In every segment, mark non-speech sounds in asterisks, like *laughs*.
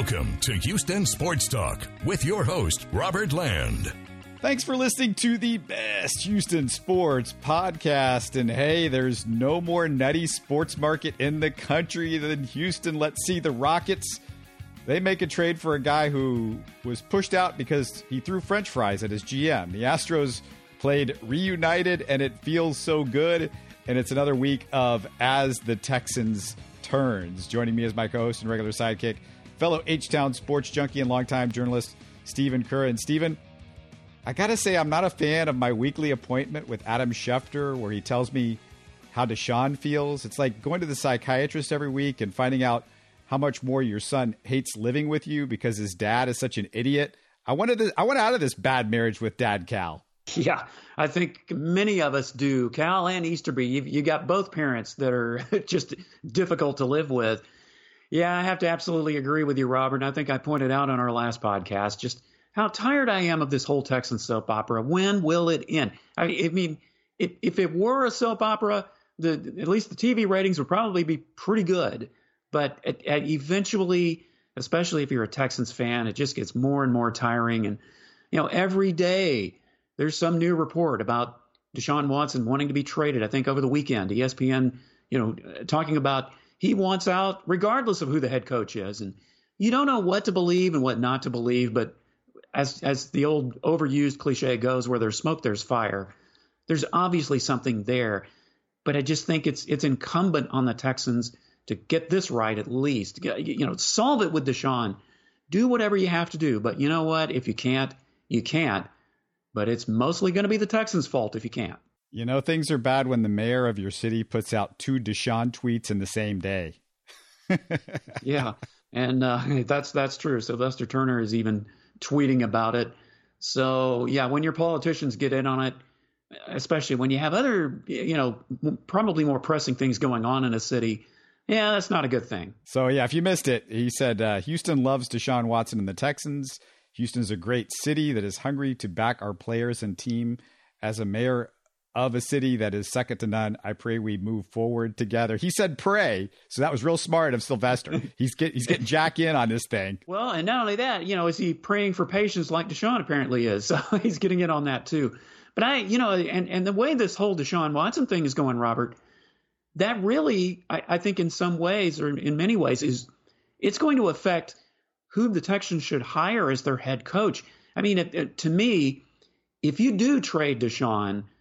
Welcome to Houston Sports Talk with your host, Robert Land. Thanks for listening to the best Houston sports podcast. And hey, there's no more nutty sports market in the country than Houston. Let's see the Rockets. They make a trade for a guy who was pushed out because he threw french fries at his GM. The Astros played reunited, and it feels so good. And it's another week of As the Texans Turns. Joining me as my co host and regular sidekick, fellow H Town sports junkie and longtime journalist Stephen Kerr. And Stephen, I got to say, I'm not a fan of my weekly appointment with Adam Schefter where he tells me how Deshaun feels. It's like going to the psychiatrist every week and finding out how much more your son hates living with you because his dad is such an idiot. I wanted to, I want out of this bad marriage with Dad Cal. Yeah, I think many of us do. Cal and Easterby, you you got both parents that are *laughs* just difficult to live with. Yeah, I have to absolutely agree with you, Robert. I think I pointed out on our last podcast just how tired I am of this whole Texan soap opera. When will it end? I mean, I mean if, if it were a soap opera, the at least the TV ratings would probably be pretty good. But at, at eventually, especially if you're a Texans fan, it just gets more and more tiring. And you know, every day there's some new report about Deshaun Watson wanting to be traded. I think over the weekend, ESPN, you know, talking about he wants out regardless of who the head coach is. And you don't know what to believe and what not to believe, but as as the old overused cliche goes, where there's smoke, there's fire. There's obviously something there, but I just think it's it's incumbent on the Texans to get this right at least. You know, solve it with Deshaun. Do whatever you have to do, but you know what? If you can't, you can't. But it's mostly going to be the Texans' fault if you can't. You know, things are bad when the mayor of your city puts out two Deshaun tweets in the same day. *laughs* yeah, and uh, *laughs* that's that's true. Sylvester Turner is even tweeting about it. So yeah, when your politicians get in on it, especially when you have other, you know, probably more pressing things going on in a city, yeah, that's not a good thing. So yeah, if you missed it, he said uh, Houston loves Deshaun Watson and the Texans. Houston is a great city that is hungry to back our players and team. As a mayor of a city that is second to none. I pray we move forward together. He said pray, so that was real smart of Sylvester. *laughs* He's get, he's getting Jack in on this thing. Well, and not only that, you know, is he praying for patience like Deshaun apparently is? *laughs* So he's getting in on that too. But I, you know, and and the way this whole Deshaun Watson thing is going, Robert, that really, I, I think, in some ways or in many ways, is it's going to affect who the Texans should hire as their head coach. I mean, it, it, to me, if you do trade Deshaun –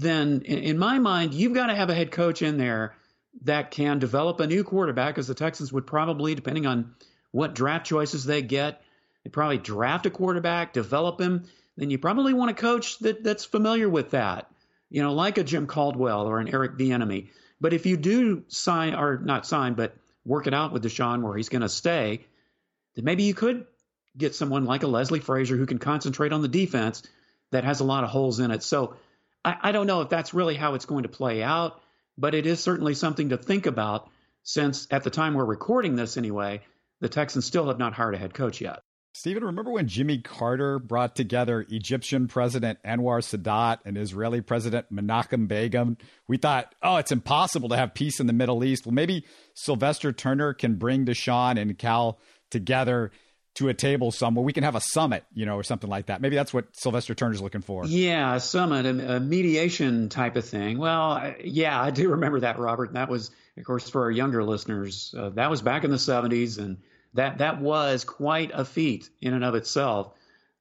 then in my mind, you've got to have a head coach in there that can develop a new quarterback, as the Texans would probably, depending on what draft choices they get, they probably draft a quarterback, develop him. Then you probably want a coach that, that's familiar with that, you know, like a Jim Caldwell or an Eric Bieniemy. But if you do sign or not sign, but work it out with Deshaun where he's going to stay, then maybe you could get someone like a Leslie Frazier who can concentrate on the defense that has a lot of holes in it. So I, I don't know if that's really how it's going to play out, but it is certainly something to think about since at the time we're recording this anyway, the Texans still have not hired a head coach yet. Stephen, remember when Jimmy Carter brought together Egyptian President Anwar Sadat and Israeli President Menachem Begin? We thought, oh, it's impossible to have peace in the Middle East. Well, maybe Sylvester Turner can bring Deshaun and Cal together to a table somewhere. We can have a summit, you know, or something like that. Maybe that's what Sylvester Turner's looking for. Yeah, a summit, a, a mediation type of thing. Well, yeah, I do *laughs* remember that, Robert. That was, of course, for our younger listeners, uh, that was back in the 70s, and that that was quite a feat in and of itself.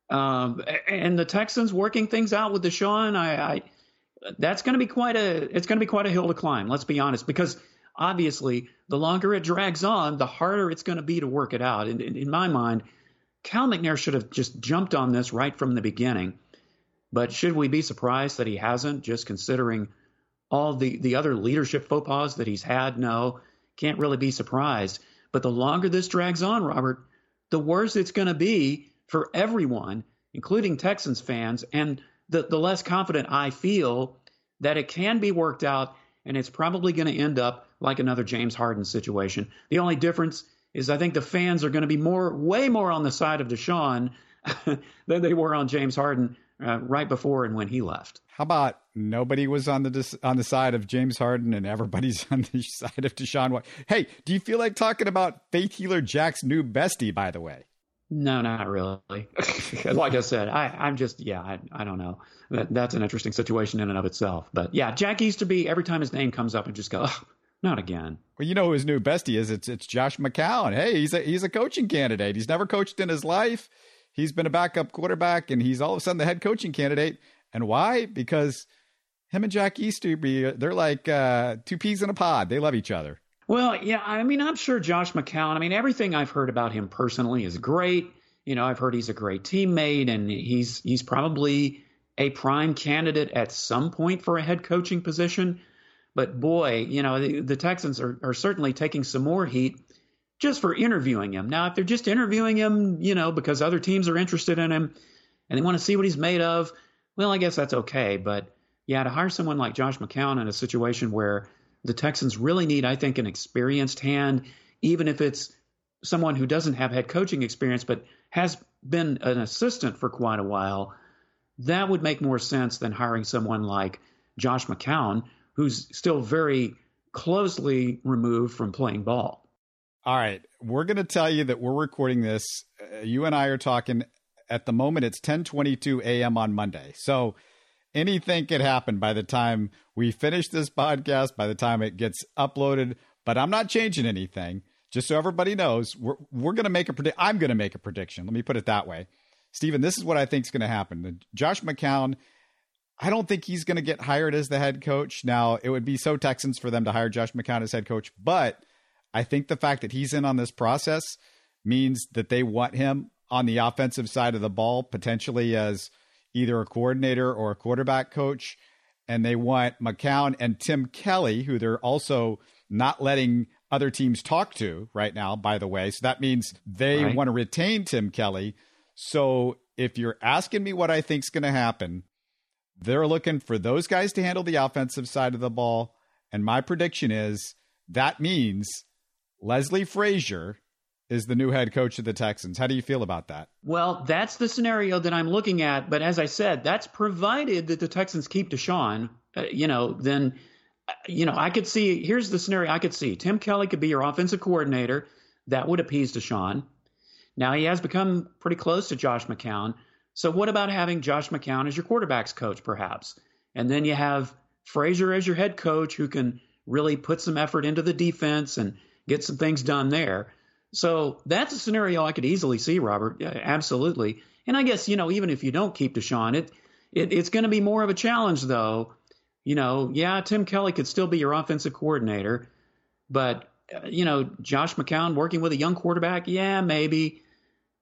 Um, and the Texans working things out with Deshaun, I, I that's going to be quite a it's going to be quite a hill to climb. Let's be honest, because obviously, the longer it drags on, the harder it's going to be to work it out. And, in my mind, Cal McNair should have just jumped on this right from the beginning. But should we be surprised that he hasn't, just considering all the, the other leadership faux pas that he's had? No, can't really be surprised. But the longer this drags on, Robert, the worse it's going to be for everyone, including Texans fans, and the, the less confident I feel that it can be worked out and it's probably going to end up like another James Harden situation. The only difference is I think the fans are going to be more, way more on the side of Deshaun *laughs* than they were on James Harden uh, right before and when he left. How about nobody was on the on the side of James Harden, and everybody's *laughs* on the side of Deshaun. Hey, do you feel like talking about faith healer Jack's new bestie? By the way, no, not really. *laughs* like I said, I, I'm just yeah, I, I don't know. That, that's an interesting situation in and of itself. But yeah, Jack Easterby. Every time his name comes up, and just go, oh, not again. Well, you know who his new bestie is? It's it's Josh McCown. Hey, he's a he's a coaching candidate. He's never coached in his life. He's been a backup quarterback, and he's all of a sudden the head coaching candidate. And why? Because him and Jack Easterby, they're like uh, two peas in a pod. They love each other. Well, yeah, I mean, I'm sure Josh McCown. I mean, everything I've heard about him personally is great. You know, I've heard he's a great teammate, and he's he's probably a prime candidate at some point for a head coaching position. But boy, you know, the, the Texans are, are certainly taking some more heat just for interviewing him. Now, if they're just interviewing him, you know, because other teams are interested in him and they want to see what he's made of, well, I guess that's okay. But yeah, to hire someone like Josh McCown in a situation where the Texans really need, I think, an experienced hand, even if it's someone who doesn't have head coaching experience but has been an assistant for quite a while, that would make more sense than hiring someone like Josh McCown, who's still very closely removed from playing ball. All right, we're going to tell you that we're recording this. Uh, you and I are talking at the moment. It's 10:22 a.m. on Monday, so anything could happen by the time we finish this podcast. By the time it gets uploaded, but I'm not changing anything. Just so everybody knows, we're we're going to make a predict. I'm going to make a prediction. Let me put it that way, Stephen. This is what I think is going to happen. Josh McCown. I don't think he's going to get hired as the head coach. Now, it would be so Texans for them to hire Josh McCown as head coach, but I think the fact that he's in on this process means that they want him on the offensive side of the ball, potentially as either a coordinator or a quarterback coach. And they want McCown and Tim Kelly, who they're also not letting other teams talk to right now, by the way. So that means they right. want to retain Tim Kelly. So if you're asking me what I think is going to happen, they're looking for those guys to handle the offensive side of the ball. And my prediction is that means Leslie Frazier is the new head coach of the Texans. How do you feel about that? Well, that's the scenario that I'm looking at. But as I said, that's provided that the Texans keep Deshaun. Uh, you know, then, uh, you know, I could see here's the scenario I could see Tim Kelly could be your offensive coordinator. That would appease Deshaun. Now he has become pretty close to Josh McCown. So what about having Josh McCown as your quarterback's coach, perhaps? And then you have Frazier as your head coach who can really put some effort into the defense and get some things done there. So that's a scenario I could easily see, Robert. Absolutely. And I guess, you know, even if you don't keep Deshaun, it, it it's going to be more of a challenge, though. You know, yeah, Tim Kelly could still be your offensive coordinator, but, uh, you know, Josh McCown working with a young quarterback, yeah, maybe.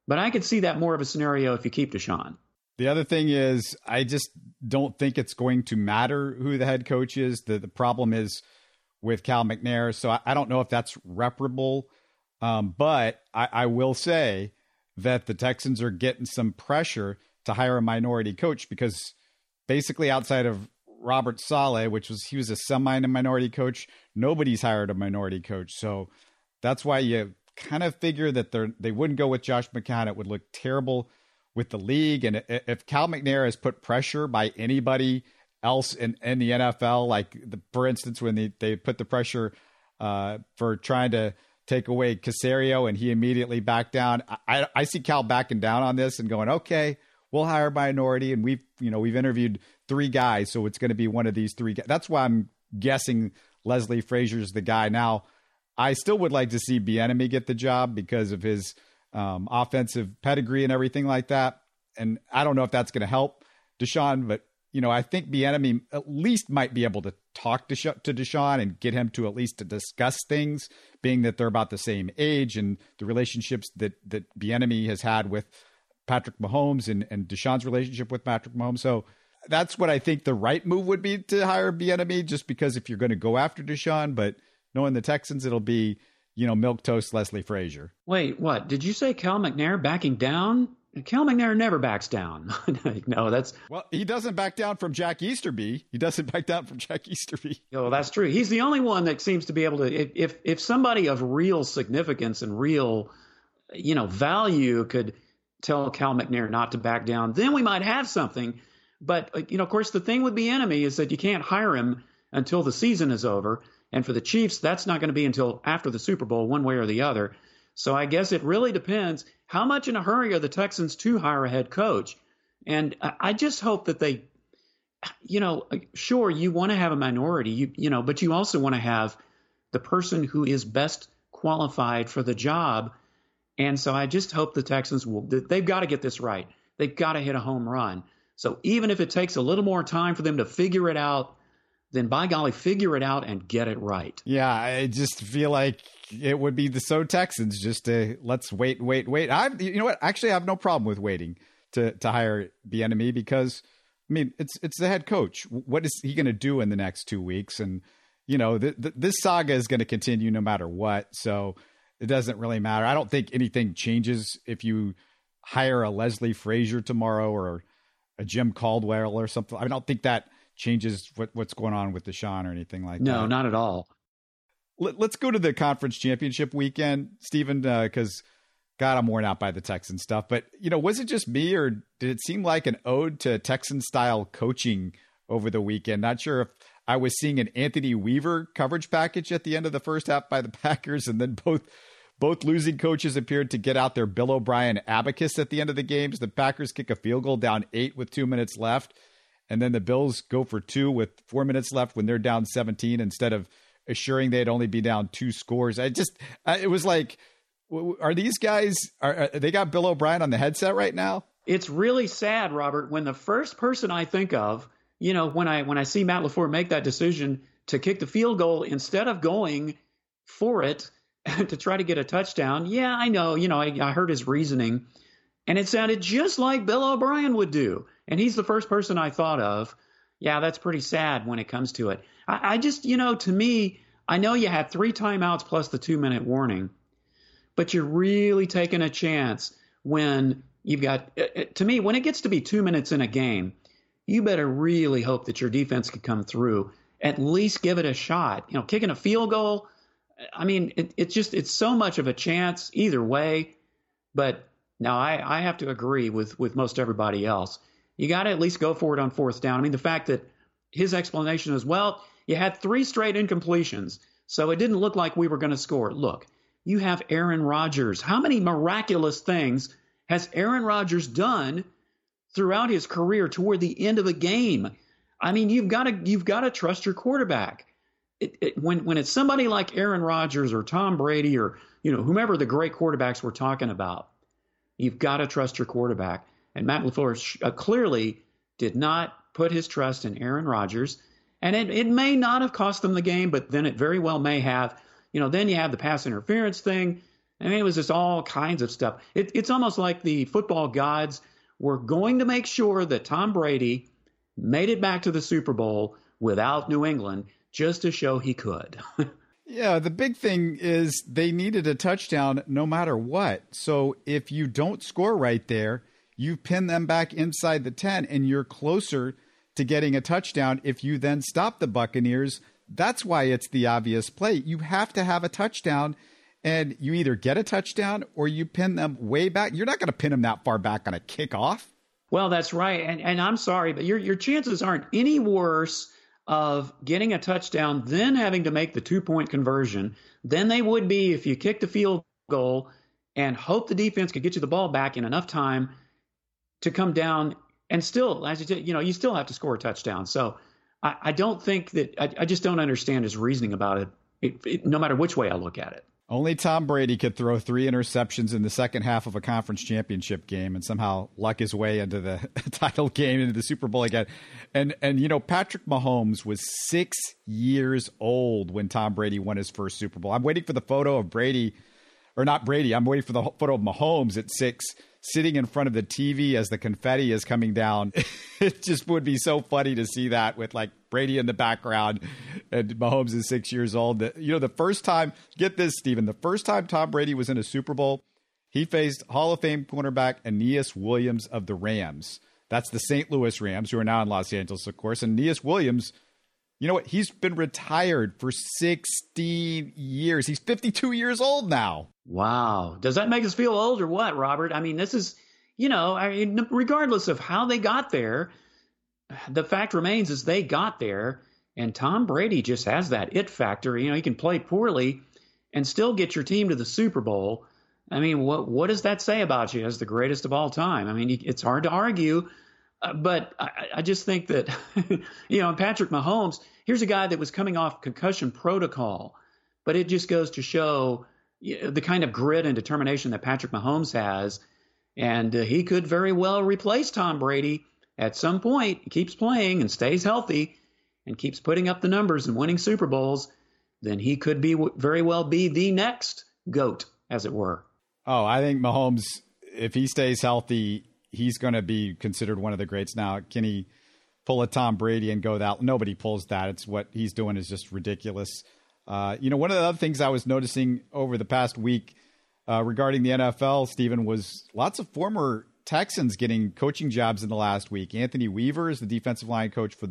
But I could see that more of a scenario if you keep Deshaun. The other thing is, I just don't think it's going to matter who the head coach is. The, the problem is with Cal McNair. So I, I don't know if that's reparable. Um, but I, I will say that the Texans are getting some pressure to hire a minority coach because basically outside of Robert Saleh, which was he was a semi minority coach, nobody's hired a minority coach. So that's why you kind of figure that they they wouldn't go with Josh McCown. It would look terrible with the league. And if Cal McNair has put pressure by anybody else in, in the NFL. Like, the, for instance, when they, they put the pressure uh, for trying to take away Caserio and he immediately backed down. I, I see Cal backing down on this and going, okay, we'll hire minority. And we've, you know, we've interviewed three guys. So it's going to be one of these three guys. That's why I'm guessing Leslie Frazier's the guy. Now, I still would like to see Bieniemy get the job because of his um, offensive pedigree and everything like that. And I don't know if that's going to help Deshaun, but you know, I think Bieniemy at least might be able to talk to, to Deshaun and get him to at least to discuss things, being that they're about the same age and the relationships that that Bieniemy has had with Patrick Mahomes and and Deshaun's relationship with Patrick Mahomes. So that's what I think the right move would be to hire Bieniemy, just because if you're going to go after Deshaun, but knowing the Texans, it'll be you know milk toast Leslie Frazier. Wait, what did you say? Cal McNair backing down? Cal McNair never backs down. *laughs* no, that's well, he doesn't back down from Jack Easterby. He doesn't *laughs* back down from Jack Easterby. Oh, that's true. He's the only one that seems to be able to. If if somebody of real significance and real, you know, value could tell Cal McNair not to back down, then we might have something. But uh, you know, of course, the thing with Bieniemy is that you can't hire him until the season is over, and for the Chiefs, that's not going to be until after the Super Bowl, one way or the other. So I guess it really depends how much in a hurry are the Texans to hire a head coach, and I just hope that they, you know, sure you want to have a minority, you you know, but you also want to have the person who is best qualified for the job. And so I just hope the Texans will, they've got to get this right. They've got to hit a home run. So even if it takes a little more time for them to figure it out, then by golly, figure it out and get it right. Yeah, I just feel like it would be the so Texans just to let's wait, wait, wait. I, you know what? Actually, I have no problem with waiting to to hire Bieniemy because I mean it's it's the head coach. What is he going to do in the next two weeks? And you know, th- th- this saga is going to continue no matter what. So it doesn't really matter. I don't think anything changes if you hire a Leslie Frazier tomorrow or a Jim Caldwell or something. I don't think that changes what, what's going on with Deshaun or anything like no, that. No, not at all. Let, us go to the conference championship weekend, Stephen, because. Uh, God, I'm worn out by the Texan stuff. But, you know, was it just me or did it seem like an ode to Texan style coaching over the weekend? Not sure if I was seeing an Anthony Weaver coverage package at the end of the first half by the *laughs* Packers, and then both both losing coaches appeared to get out their Bill O'Brien abacus at the end of the games. The Packers kick a field goal down eight with two minutes left, and then the Bills go for two with four minutes left when they're down 17 instead of assuring they'd only be down two scores. I just, it was like, are these guys, are, they got Bill O'Brien on the headset right now? It's really sad, Robert, when the first person I think of you know, when I when I see Matt LaFleur make that decision to kick the field goal instead of going for it *laughs* to try to get a touchdown, yeah, I know, you know, I, I heard his reasoning, and it sounded just like Bill O'Brien would do, and he's the first person I thought of. Yeah, that's pretty sad when it comes to it. I, I just, you know, to me, I know you had three timeouts plus the two minute warning, but you're really taking a chance when you've got, uh, uh, to me, when it gets to be two minutes in a game you better really hope that your defense could come through. At least give it a shot. You know, kicking a field goal. I mean, it, it's just it's so much of a chance either way. But now I, I have to agree with with most everybody else. You got to at least go for it on fourth down. I mean, the fact that his explanation is, well, you had three straight incompletions, so it didn't look like we were going to score. Look, you have Aaron Rodgers. How many miraculous things has Aaron Rodgers done throughout his career toward the end of a game. I mean, you've got to you've got to trust your quarterback. It, it, when when it's somebody like Aaron Rodgers or Tom Brady or you know whomever the great quarterbacks we're talking about, you've got to trust your quarterback. And Matt LaFleur uh, clearly did not put his trust in Aaron Rodgers, and it, it may not have cost them the game, but then it very well may have. You know, then you have the pass interference thing. I mean, it was just all kinds of stuff. It, it's almost like the football gods we're going to make sure that Tom Brady made it back to the Super Bowl without New England just to show he could. *laughs* yeah, the big thing is they needed a touchdown no matter what. So if you don't score right there, you pin them back inside the 10 and you're closer to getting a touchdown if you then stop the Buccaneers. That's why it's the obvious play. You have to have a touchdown and you either get a touchdown or you pin them way back. You're not going to pin them that far back on a kickoff. Well, that's right. And, and I'm sorry, but your, your chances aren't any worse of getting a touchdown than having to make the two point conversion than they would be if you kicked the field goal and hope the defense could get you the ball back in enough time to come down and still, as you, said, you know, you still have to score a touchdown. So I, I don't think that I, I, just don't understand his reasoning about it, it, it, no matter which way I look at it. Only Tom Brady could throw three interceptions in the second half of a conference championship game and somehow luck his way into the *laughs* title game into the Super Bowl again. And and you know Patrick Mahomes was 6 years old when Tom Brady won his first Super Bowl. I'm waiting for the photo of Brady or not Brady. I'm waiting for the photo of Mahomes at 6 sitting in front of the TV as the confetti is coming down. *laughs* it just would be so funny to see that with like Brady in the background and Mahomes is six years old. You know, the first time, get this, Stephen, the first time Tom Brady was in a Super Bowl, he faced Hall of Fame cornerback Aeneas Williams of the Rams. That's the St. Louis Rams, who are now in Los Angeles, of course. And Aeneas Williams, you know what? He's been retired for 16 years. He's 52 years old now. Wow. Does that make us feel old or what, Robert? I mean, this is, you know, I mean, regardless of how they got there, the fact remains is they got there, and Tom Brady just has that it factor. You know, he can play poorly and still get your team to the Super Bowl. I mean, what what does that say about you as the greatest of all time? I mean, it's hard to argue, uh, but I, I, just think that *laughs* you know, Patrick Mahomes. Here's a guy that was coming off concussion protocol, but it just goes to show the kind of grit and determination that Patrick Mahomes has, and uh, he could very well replace Tom Brady at some point. He keeps playing and stays healthy, and keeps putting up the numbers and winning Super Bowls. Then he could be very well be the next goat, as it were. Oh, I think Mahomes, if he stays healthy, he's going to be considered one of the greats. Now, can he pull a Tom Brady and go that? Nobody pulls that. It's what he's doing is just ridiculous. Uh, you know, one of the other things I was noticing over the past week uh, regarding the NFL, Stephen, was lots of former Texans getting coaching jobs in the last week. Anthony Weaver is the defensive line coach for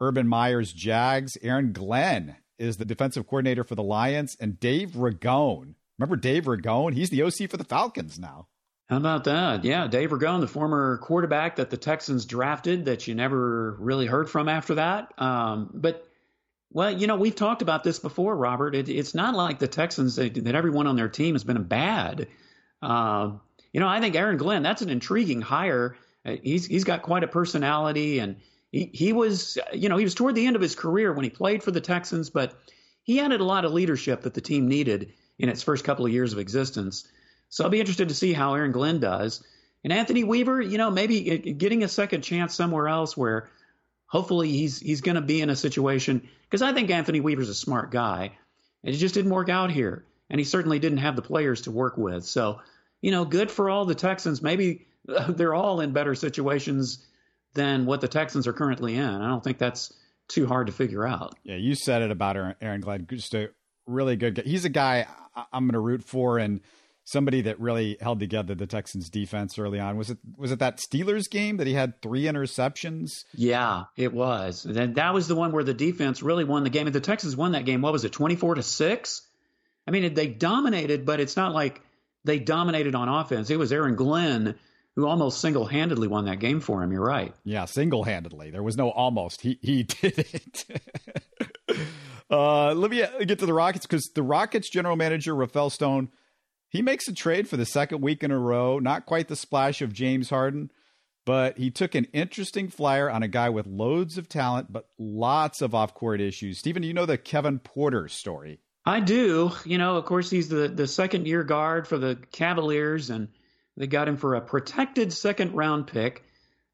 Urban Meyer's Jags. Aaron Glenn is the defensive coordinator for the Lions, and Dave Ragone Remember Dave Ragone? He's the OC for the Falcons now. How about that? Yeah, Dave Ragone, the former quarterback that the Texans drafted, that you never really heard from after that. Um, but well, you know, we've talked about this before, Robert. It, it's not like the Texans that, that, everyone on their team has been bad. Uh, you know, I think Aaron Glenn, that's an intriguing hire. Uh, he's he's got quite a personality, and he he was, you know, he was toward the end of his career when he played for the Texans, but he added a lot of leadership that the team needed in its first couple of years of existence. So I'll be interested to see how Aaron Glenn does. And Anthony Weaver, you know, maybe getting a second chance somewhere else where hopefully he's he's going to be in a situation because I think Anthony Weaver's a smart guy. It just didn't work out here, and he certainly didn't have the players to work with. So, you know, good for all the Texans. Maybe *laughs* they're all in better situations than what the Texans are currently in. I don't think that's too hard to figure out. Yeah, you said it about Aaron Glenn. Just a really good guy. He's a guy I'm going to root for and somebody that really held together the Texans defense early on. Was it was it that Steelers game that he had three interceptions? Yeah, it was. And that was the one where the defense really won the game. And the Texans won that game. What was it, 24 to 6? I mean, they dominated, but it's not like they dominated on offense. It was Aaron Glenn who almost single-handedly won that game for him. You're right. Yeah, single-handedly. There was no almost. He he *laughs* did it. *laughs* Uh, let me get to the Rockets because the Rockets general manager Rafael Stone he makes a trade for the second week in a row. Not quite the splash of James Harden, but he took an interesting flyer on a guy with loads of talent but lots of off-court issues. Stephen, do you know the Kevin Porter story? I do. You know, of course, he's the the second year guard for the Cavaliers, and they got him for a protected second round pick.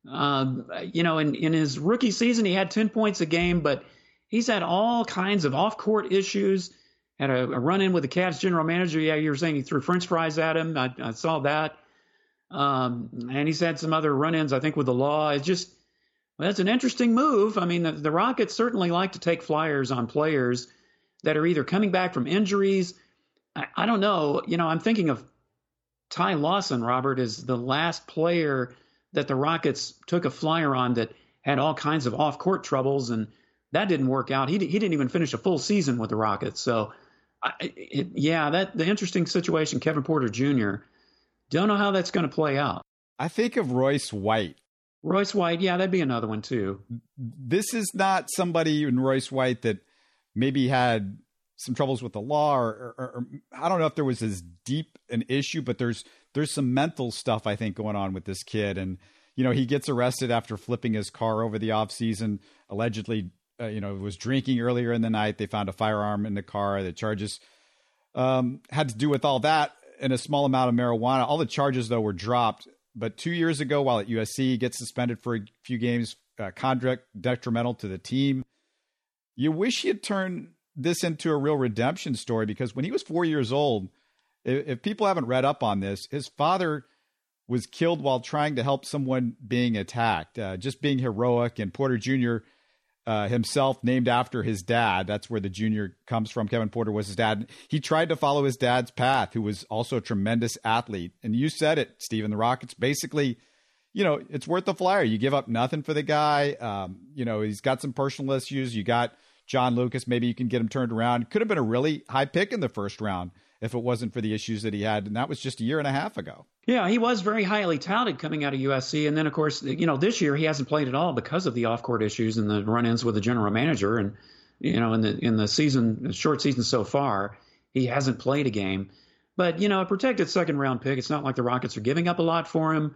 Um, you know, in, in his rookie season, he had 10 points a game, but He's had all kinds of off court issues. Had a, a run in with the Cavs general manager. Yeah, you were saying he threw French fries at him. I, I saw that. Um, and he's had some other run ins, I think, with the law. It's just, well, that's an interesting move. I mean, the, the Rockets certainly like to take flyers on players that are either coming back from injuries. I, I don't know. You know, I'm thinking of Ty Lawson, Robert, is the last player that the Rockets took a flyer on that had all kinds of off court troubles and that didn't work out. He he didn't even finish a full season with the Rockets. So, I, it, yeah, that the interesting situation. Kevin Porter Jr. Don't know how that's going to play out. I think of Royce White. Royce White, yeah, that'd be another one too. This is not somebody in Royce White that maybe had some troubles with the law, or, or, or, I don't know if there was as deep an issue, but there's there's some mental stuff I think going on with this kid, and you know he gets arrested after flipping his car over the off season, allegedly uh, you know, was drinking earlier in the night. They found a firearm in the car. The charges um, had to do with all that and a small amount of marijuana. All the charges, though, were dropped. But two years ago, while at USC, he gets suspended for a few games, uh, conduct detrimental to the team. You wish he had turned this into a real redemption story because when he was four years old, if, if people haven't read up on this, his father was killed while trying to help someone being attacked, uh, just being heroic. And Porter Jr uh, himself named after his dad. That's where the junior comes from. Kevin Porter was his dad. He tried to follow his dad's path, who was also a tremendous athlete. And you said it, Stephen. The Rockets basically, you know, it's worth the flyer. You give up nothing for the guy. Um, you know, he's got some personal issues. You got John Lucas. Maybe you can get him turned around. Could have been a really high pick in the first round if it wasn't for the issues that he had, and that was just a year and a half ago. Yeah, he was very highly touted coming out of USC, and then of course, you know, this year he hasn't played at all because of the off-court issues and the run-ins with the general manager, and you know, in the in the season, short season so far, he hasn't played a game. But you know, a protected second-round pick. It's not like the Rockets are giving up a lot for him.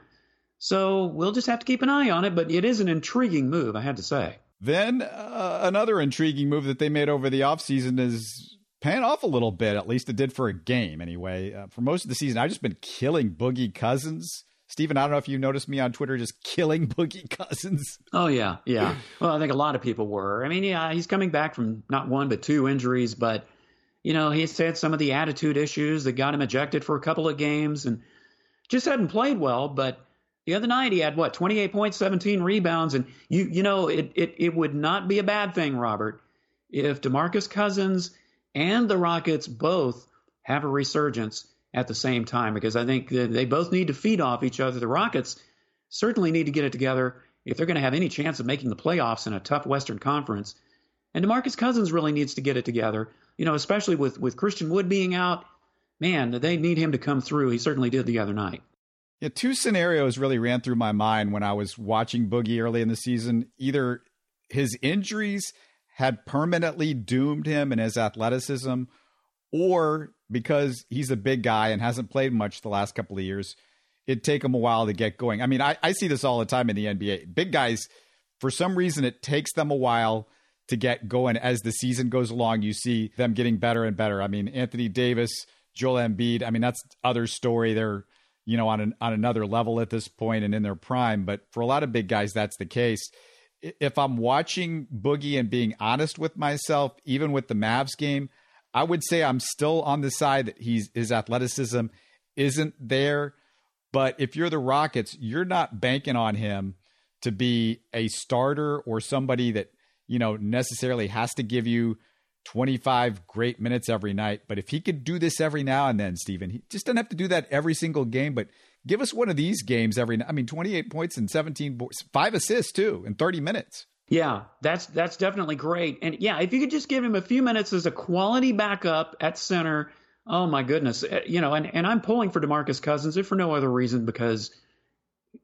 So we'll just have to keep an eye on it, but it is an intriguing move, I had to say. Then uh, another intriguing move that they made over the offseason is paying off a little bit. At least it did for a game, anyway. Uh, for most of the season, I've just been killing Boogie Cousins. Stephen, I don't know if you noticed me on Twitter just killing *laughs* Boogie Cousins. Oh yeah, yeah. Well, I think a lot of people were. I mean, yeah, he's coming back from not one but two injuries, but you know, he's had some of the attitude issues that got him ejected for a couple of games and just hadn't played well, but the other night he had what 28 points 17 rebounds and you you know it, it it would not be a bad thing robert if demarcus cousins and the rockets both have a resurgence at the same time because i think they both need to feed off each other. The rockets certainly need to get it together if they're going to have any chance of making the playoffs in a tough western conference. And demarcus cousins really needs to get it together you know especially with with christian wood being out. Man they need him to come through. He certainly did the other night. Yeah, two scenarios really ran through my mind when I was watching Boogie early in the season. Either his injuries had permanently doomed him and his athleticism, or because he's a big guy and hasn't played much the last couple of years, it'd take him a while to get going. I mean, I, I see this all the time in the NBA. Big guys, for some reason, it takes them a while to get going. As the season goes along, you see them getting better and better. I mean, Anthony Davis, Joel Embiid, I mean, that's other story. They're you know, on an, on another level at this point and in their prime. But for a lot of big guys, that's the case. If I'm watching Boogie and being honest with myself, even with the Mavs game, I would say I'm still on the side that he's his athleticism isn't there. But if you're the Rockets, you're not banking on him to be a starter or somebody that, you know, necessarily has to give you 25 great minutes every night. But if he could do this every now and then, Stephen, he just doesn't have to do that every single game, but give us one of these games every night. I mean 28 points and 17 five assists too in 30 minutes. Yeah, that's that's definitely great. And yeah, if you could just give him a few minutes as a quality backup at center, oh my goodness. Eh, you know, and and I'm pulling for DeMarcus Cousins if for no other reason because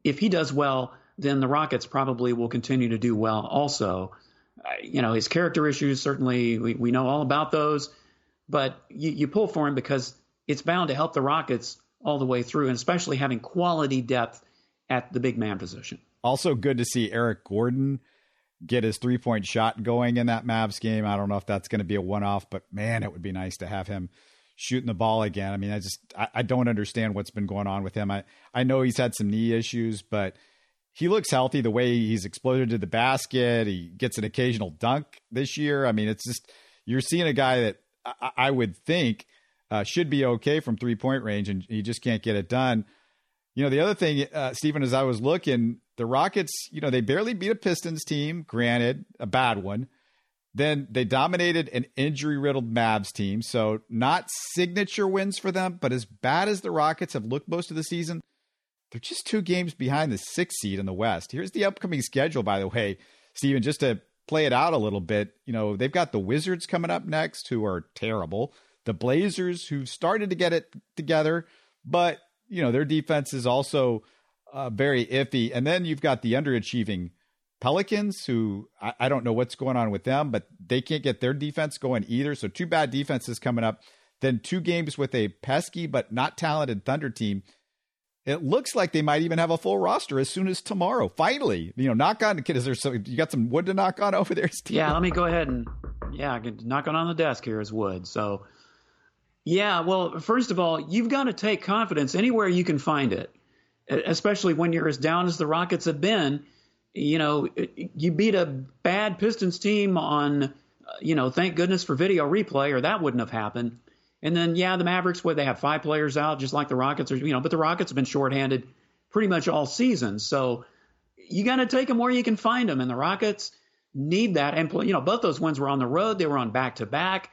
if he does well, then the Rockets probably will continue to do well also you know, his character issues, certainly we, we know all about those, but you, you pull for him because it's bound to help the Rockets all the way through, and especially having quality depth at the big man position. Also, good to see Eric Gordon get his three point shot going in that Mavs game. I don't know if that's going to be a one off, but man, it would be nice to have him shooting the ball again. I mean, I just I, I, don't understand what's been going on with him. I I know he's had some knee issues, but he looks healthy the way he's exploded to the basket. He gets an occasional dunk this year. I mean, it's just you're seeing a guy that I, I would think uh, should be okay from three point range, and he just can't get it done. You know, the other thing, uh, Stephen, as I was looking, the Rockets, you know, they barely beat a Pistons team, granted, a bad one. Then they dominated an injury riddled Mavs team. So, not signature wins for them, but as bad as the Rockets have looked most of the season, they're just two games behind the sixth seed in the West. Here's the upcoming schedule, by the way, Stephen, just to play it out a little bit. You know, they've got the Wizards coming up next, who are terrible. The Blazers, who started to get it together, but, you know, their defense is also uh, very iffy. And then you've got the underachieving Pelicans, who I, I don't know what's going on with them, but they can't get their defense going either. So, two bad defenses coming up. Then two games with a pesky but not talented Thunder team it looks like they might even have a full roster as soon as tomorrow. Finally, you know, knock on. Is there so you got some wood to knock on over there, Steve? Yeah, let me go ahead and yeah, knock on on the desk here is wood. So, yeah, well, first of all, you've got to take confidence anywhere you can find it, especially when you're as down as the Rockets have been. You know, you beat a bad Pistons team on, uh, you know, thank goodness for video replay, or that wouldn't have happened. And then, yeah, the Mavericks, where they have five players out, just like the Rockets are, you know, but the Rockets have been shorthanded pretty much all season. So you got to take them where you can find them. And the Rockets need that. And, you know, both those wins were on the road, they were on back to back.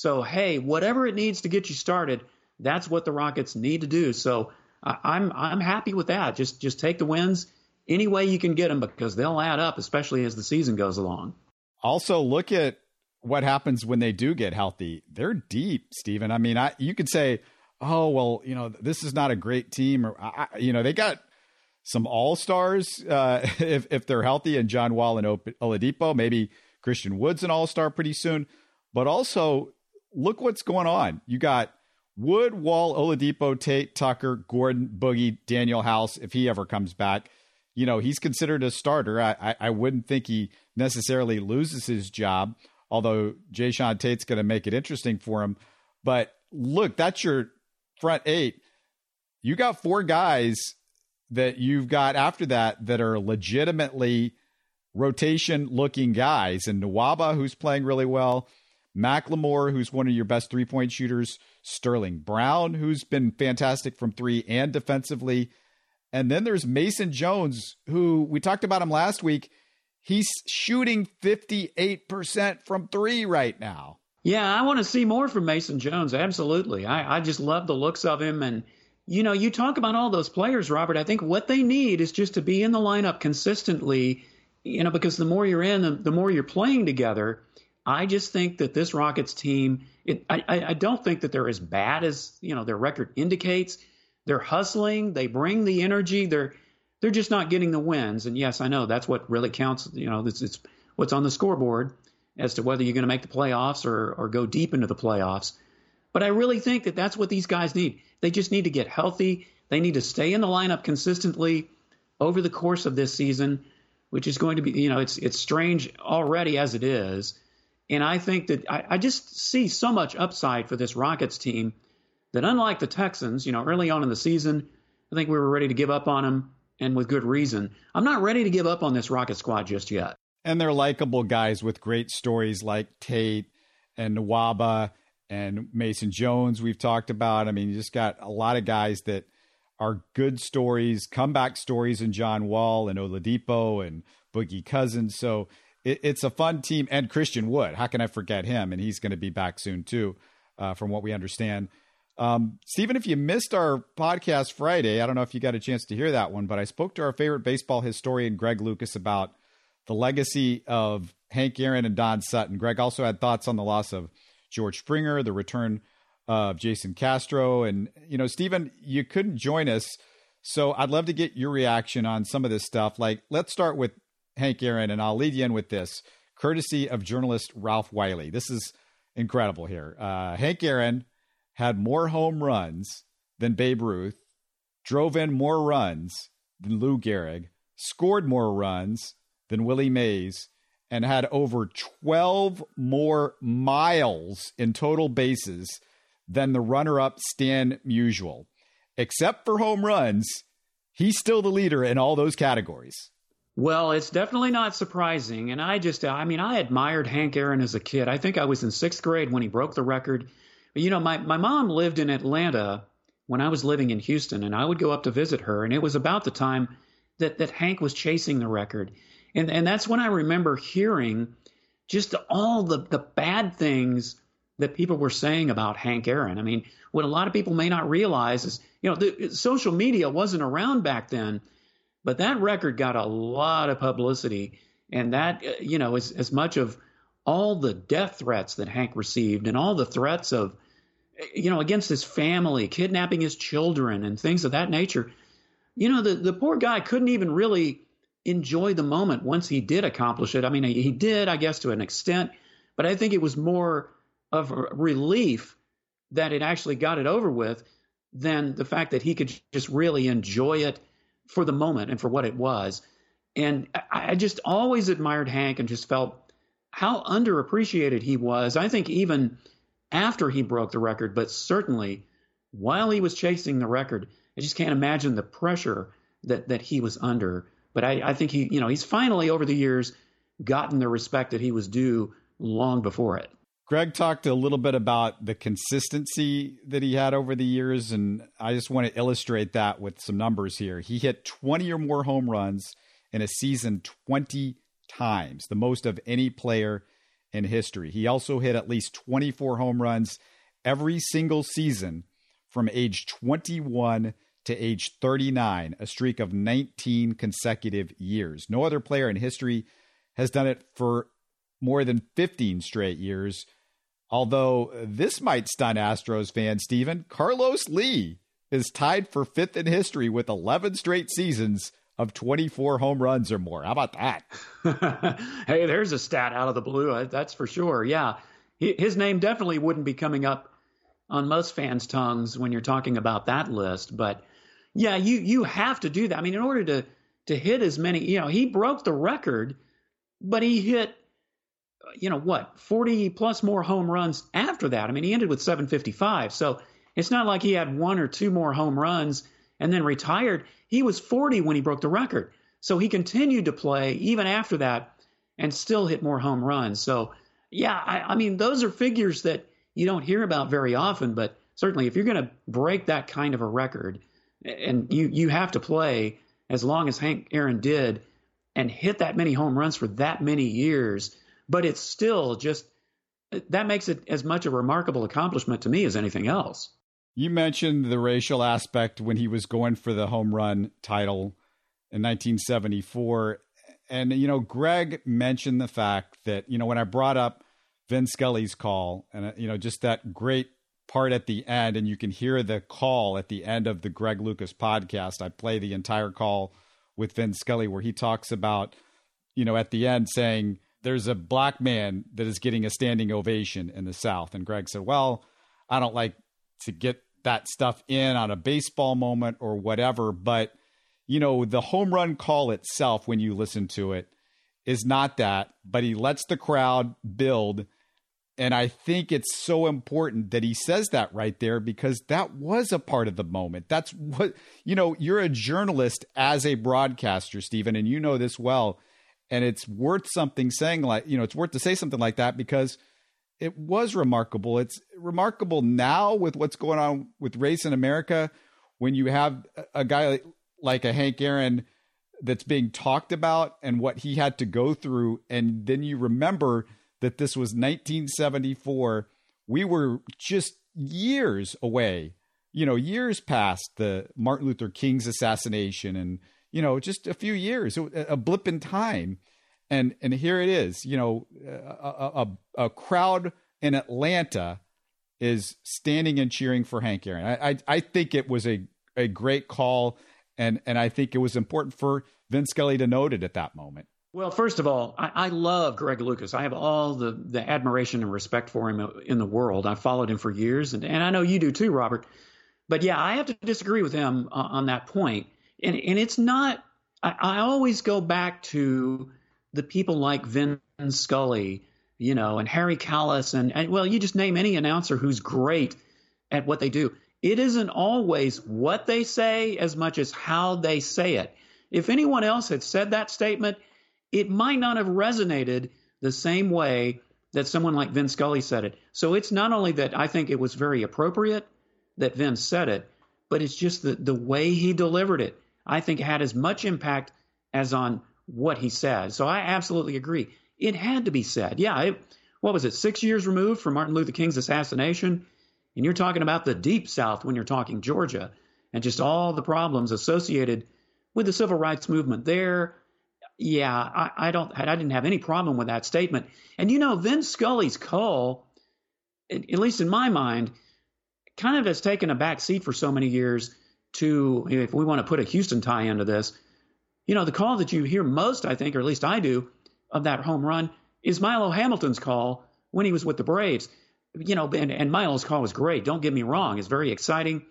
So, hey, whatever it needs to get you started, that's what the Rockets need to do. So I'm, I'm happy with that. Just, just take the wins any way you can get them because they'll add up, especially as the season goes along. Also, look at what happens when they do get healthy? They're deep, Stephen. I mean, I you could say, oh well, you know, this is not a great team, or I, you know, they got some all stars uh, *laughs* if if they're healthy, and John Wall and Oladipo, maybe Christian Wood's an all star pretty soon. But also, look what's going on. You got Wood, Wall, Oladipo, Tate, Tucker, Gordon, Boogie, Danuel House, if he ever comes back. You know, he's considered a starter. I, I, I wouldn't think he necessarily loses his job, although Jae'Sean Tate's going to make it interesting for him. But look, that's your front eight. You got four guys that you've got after that that are legitimately rotation looking guys. And Nwaba, who's playing really well, McLemore, who's one of your best three point shooters, Sterling Brown, who's been fantastic from three and defensively. And then there's Mason Jones, who we talked about him last week. He's shooting 58% from three right now. Yeah, I want to see more from Mason Jones. Absolutely. I, I just love the looks of him. And, you know, you talk about all those players, Robert. I think what they need is just to be in the lineup consistently, you know, because the more you're in, the, the more you're playing together. I just think that this Rockets team, it, I, I don't think that they're as bad as you know their record indicates. They're hustling, they bring the energy. They're they're just not getting the wins. And yes, I know that's what really counts. You know, it's, it's what's on the scoreboard as to whether you're going to make the playoffs or or go deep into the playoffs. But I really think that that's what these guys need. They just need to get healthy. They need to stay in the lineup consistently over the course of this season, which is going to be, you know, it's it's strange already as it is. And I think that I, I just see so much upside for this Rockets team that unlike the Texans, you know, early on in the season, I think we were ready to give up on them and with good reason. I'm not ready to give up on this Rocket squad just yet. And they're likable guys with great stories like Tate and Nwaba and Mason Jones, we've talked about. I mean, you just got a lot of guys that are good stories, comeback stories in John Wall and Oladipo and Boogie Cousins. So it, it's a fun team. And Christian Wood, how can I forget him? And he's going to be back soon too, uh, from what we understand. Um, Stephen, if you missed our podcast Friday, I don't know if you got a chance to hear that one, but I spoke to our favorite baseball historian, Greg Lucas, about the legacy of Hank Aaron and Don Sutton. Greg also had thoughts on the loss of George Springer, the return of Jason Castro. And, you know, Stephen, you couldn't join us. So I'd love to get your reaction on some of this stuff. Like, let's start with Hank Aaron, and I'll lead you in with this, courtesy of journalist Ralph Wiley. This is incredible here. Uh, Hank Aaron had more home runs than Babe Ruth, drove in more runs than Lou Gehrig, scored more runs than Willie Mays, and had over 12 more miles in total bases than the runner up Stan Musial. Except for home runs, he's still the leader in all those categories. Well, it's definitely not surprising. And I just, I mean, I admired Hank Aaron as a kid. I think I was in sixth grade when he broke the record. You know, my, my mom lived in Atlanta when I was living in Houston, and I would go up to visit her. And it was about the time that, that Hank was chasing the record. And, and that's when I remember hearing just all the, the bad things that people were saying about Hank Aaron. I mean, what a lot of people may not realize is, you know, the, social media wasn't around back then. But that record got a lot of publicity, and that uh, you know as as much of all the death threats that Hank received, and all the threats of uh, you know against his family, kidnapping his children, and things of that nature. You know, the the poor guy couldn't even really enjoy the moment once he did accomplish it. I mean, he did, I guess, to an extent, but I think it was more of relief that it actually got it over with than the fact that he could just really enjoy it for the moment and for what it was. And I, I just always admired Hank and just felt how underappreciated he was. I think even after he broke the record, but certainly while he was chasing the record, I just can't imagine the pressure that that he was under. But I, I think he, you know, he's finally over the years gotten the respect that he was due long before it. Greg talked a little bit about the consistency that he had over the years, and I just want to illustrate that with some numbers here. He hit 20 or more home runs in a season 20 times, the most of any player in history. He also hit at least 24 home runs every single season from age 21 to age 39, a streak of 19 consecutive years. No other player in history has done it for more than 15 straight years. Although uh, this might stun Astros fans, Stephen, Carlos Lee is tied for fifth in history with 11 straight seasons of 24 home runs or more. How about that? *laughs* hey, there's a stat out of the blue. Uh, that's for sure. Yeah. His name definitely wouldn't be coming up on most fans' tongues when you're talking about that list. But yeah, you, you have to do that. I mean, in order to, to hit as many, you know, he broke the record, but he hit, you know, what, 40 plus more home runs after that. I mean, he ended with 755. So it's not like he had one or two more home runs and then retired. He was 40 when he broke the record. So he continued to play even after that and still hit more home runs. So, yeah, I, I mean, those are figures that you don't hear about very often, but certainly if you're going to break that kind of a record, and you, you have to play as long as Hank Aaron did and hit that many home runs for that many years, but it's still just that makes it as much a remarkable accomplishment to me as anything else. You mentioned the racial aspect when he was going for the home run title in 1974. And, you know, Greg mentioned the fact that, you know, when I brought up Vin Scully's call and, uh, you know, just that great part at the end, and you can hear the call at the end of the Greg Lucas podcast. I play the entire call with Vin Scully where he talks about, you know, at the end saying, there's a black man that is getting a standing ovation in the South. And Greg said, well, I don't like to get that stuff in on a baseball moment or whatever. But, you know, the home run call itself, when you listen to it, is not that, but he lets the crowd build. And I think it's so important that he says that right there because that was a part of the moment. That's what, you know, you're a journalist as a broadcaster, Stephen, and you know this well. And it's worth something saying like, you know, it's worth to say something like that because it was remarkable. It's remarkable now with what's going on with race in America when you have a guy like a Hank Aaron that's being talked about and what he had to go through. And then you remember that this was 1974. We were just years away, you know, years past the Martin Luther King's assassination and, you know, just a few years, a blip in time and and here it is. You know, a, a, a crowd in Atlanta is standing and cheering for Hank Aaron. I, I, I think it was a a great call, and and I think it was important for Vin Scully to note it at that moment. Well, first of all, I, I, love Greg Lucas. I have all the, the admiration and respect for him in the world. I've followed him for years, and, and I know you do too, Robert. But yeah, I have to disagree with him on, on that point. And, and it's not, I, I always go back to the people like Vin Scully, you know, and Harry Kalas, and, and well, you just name any announcer who's great at what they do. It isn't always what they say as much as how they say it. If anyone else had said that statement, it might not have resonated the same way that someone like Vin Scully said it. So it's not only that I think it was very appropriate that Vin said it, but it's just the, the way he delivered it. I think had as much impact as on what he said. So I absolutely agree. It had to be said. Yeah, it, what was it, six years removed from Martin Luther King's assassination? And you're talking about the deep South when you're talking Georgia and just all the problems associated with the civil rights movement there. Yeah, I, I don't, I didn't have any problem with that statement. And you know, Vin Scully's call, at least in my mind, kind of has taken a back seat for so many years to, if we want to put a Houston tie into this, you know, the call that you hear most, I think, or at least I do, of that home run is Milo Hamilton's call when he was with the Braves. You know, and, and Milo's call was great. Don't get me wrong; it's very exciting.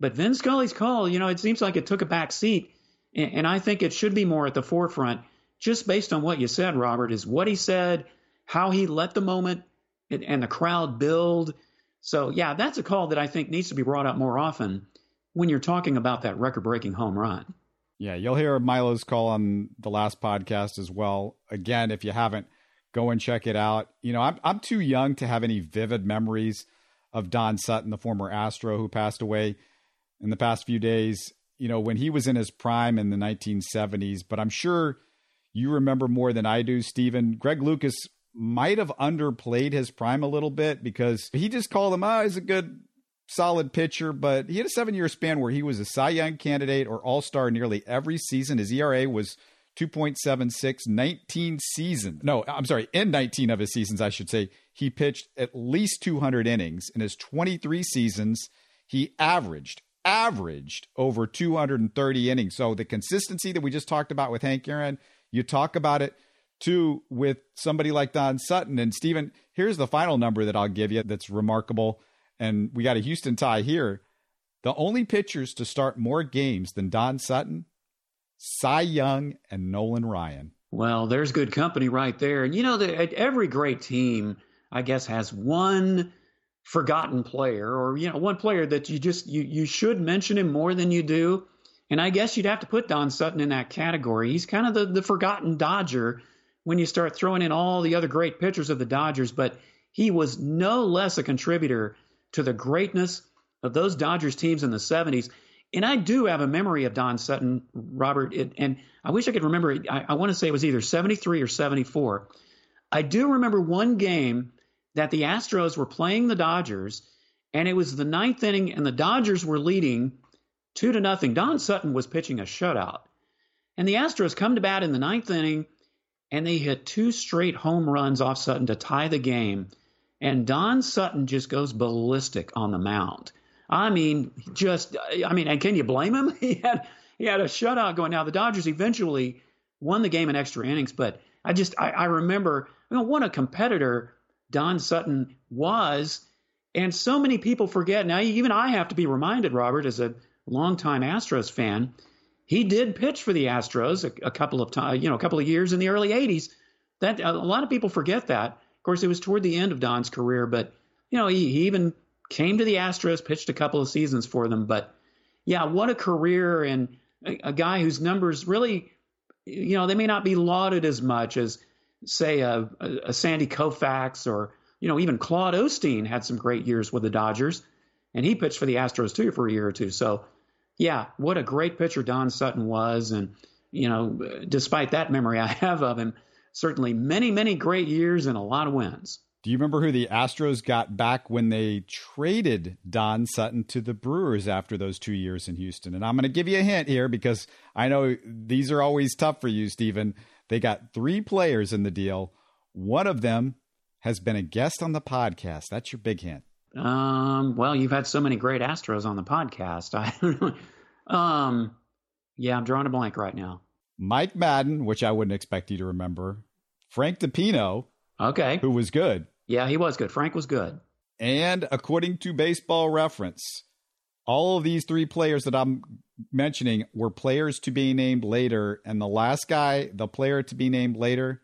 But Vin Scully's call, you know, it seems like it took a back seat, and, and I think it should be more at the forefront, just based on what you said, Robert. Is what he said, how he let the moment and, and the crowd build. So yeah, that's a call that I think needs to be brought up more often when you're talking about that record-breaking home run. Yeah, you'll hear Milo's call on the last podcast as well. Again, if you haven't, go and check it out. You know, I'm I'm too young to have any vivid memories of Don Sutton, the former Astro who passed away in the past few days. You know, when he was in his prime in the 1970s, but I'm sure you remember more than I do, Stephen. Greg Lucas might have underplayed his prime a little bit because he just called him, oh, he's a good solid pitcher, but he had a seven year span where he was a Cy Young candidate or All Star nearly every season. His ERA was 2.76, 19 seasons. No, I'm sorry, in 19 of his seasons, I should say, he pitched at least 200 innings. In his 23 seasons, he averaged averaged over 230 innings. So the consistency that we just talked about with Hank Aaron, you talk about it too with somebody like Don Sutton. And Stephen, here's the final number that I'll give you that's remarkable. And we got a Houston tie here. The only pitchers to start more games than Don Sutton, Cy Young and Nolan Ryan. Well, there's good company right there. And you know, that every great team, I guess, has one forgotten player or you know one player that you just you you should mention him more than you do. And I guess you'd have to put Don Sutton in that category. He's kind of the, the forgotten Dodger when you start throwing in all the other great pitchers of the Dodgers, but he was no less a contributor to the greatness of those Dodgers teams in the 70s. And I do have a memory of Don Sutton, Robert, it, and I wish I could remember it. I, I want to say it was either 73 or 74. I do remember one game that the Astros were playing the Dodgers, and it was the ninth inning, and the Dodgers were leading two to nothing. Don Sutton was pitching a shutout, and the Astros come to bat in the ninth inning, and they hit two straight home runs off Sutton to tie the game. And Don Sutton just goes ballistic on the mound. I mean, just I mean, and can you blame him? *laughs* He had he had a shutout going. Now the Dodgers eventually won the game in extra innings, but I just I, I remember you know what a competitor Don Sutton was. And so many people forget. Now, even I have to be reminded, Robert, as a longtime Astros fan, he did pitch for the Astros a, a couple of times, you know, a couple of years in the early 80s. That a lot of people forget that. Of course, it was toward the end of Don's career, but you know, he, he even came to the Astros, pitched a couple of seasons for them. But yeah, what a career and a, a guy whose numbers really, you know, they may not be lauded as much as say a, a, Sandy Koufax or you know even Claude Osteen had some great years with the Dodgers, and he pitched for the Astros too for a year or two. So yeah, what a great pitcher Don Sutton was, and you know despite that memory I have of him, certainly many many great years and a lot of wins. Do you remember who the Astros got back when they traded Don Sutton to the Brewers after those two years in Houston? And I'm going to give you a hint here because I know these are always tough for you, Stephen. They got three players in the deal. One of them has been a guest on the podcast. That's your big hint. Um, well, you've had so many great Astros on the podcast. *laughs* I don't know. Um, yeah, I'm drawing a blank right now. Mike Madden, which I wouldn't expect you to remember. Frank DiPino. Okay. Who was good. Yeah, he was good. Frank was good. And according to baseball reference, all of these three players that I'm mentioning were players to be named later. And the last guy, the player to be named later,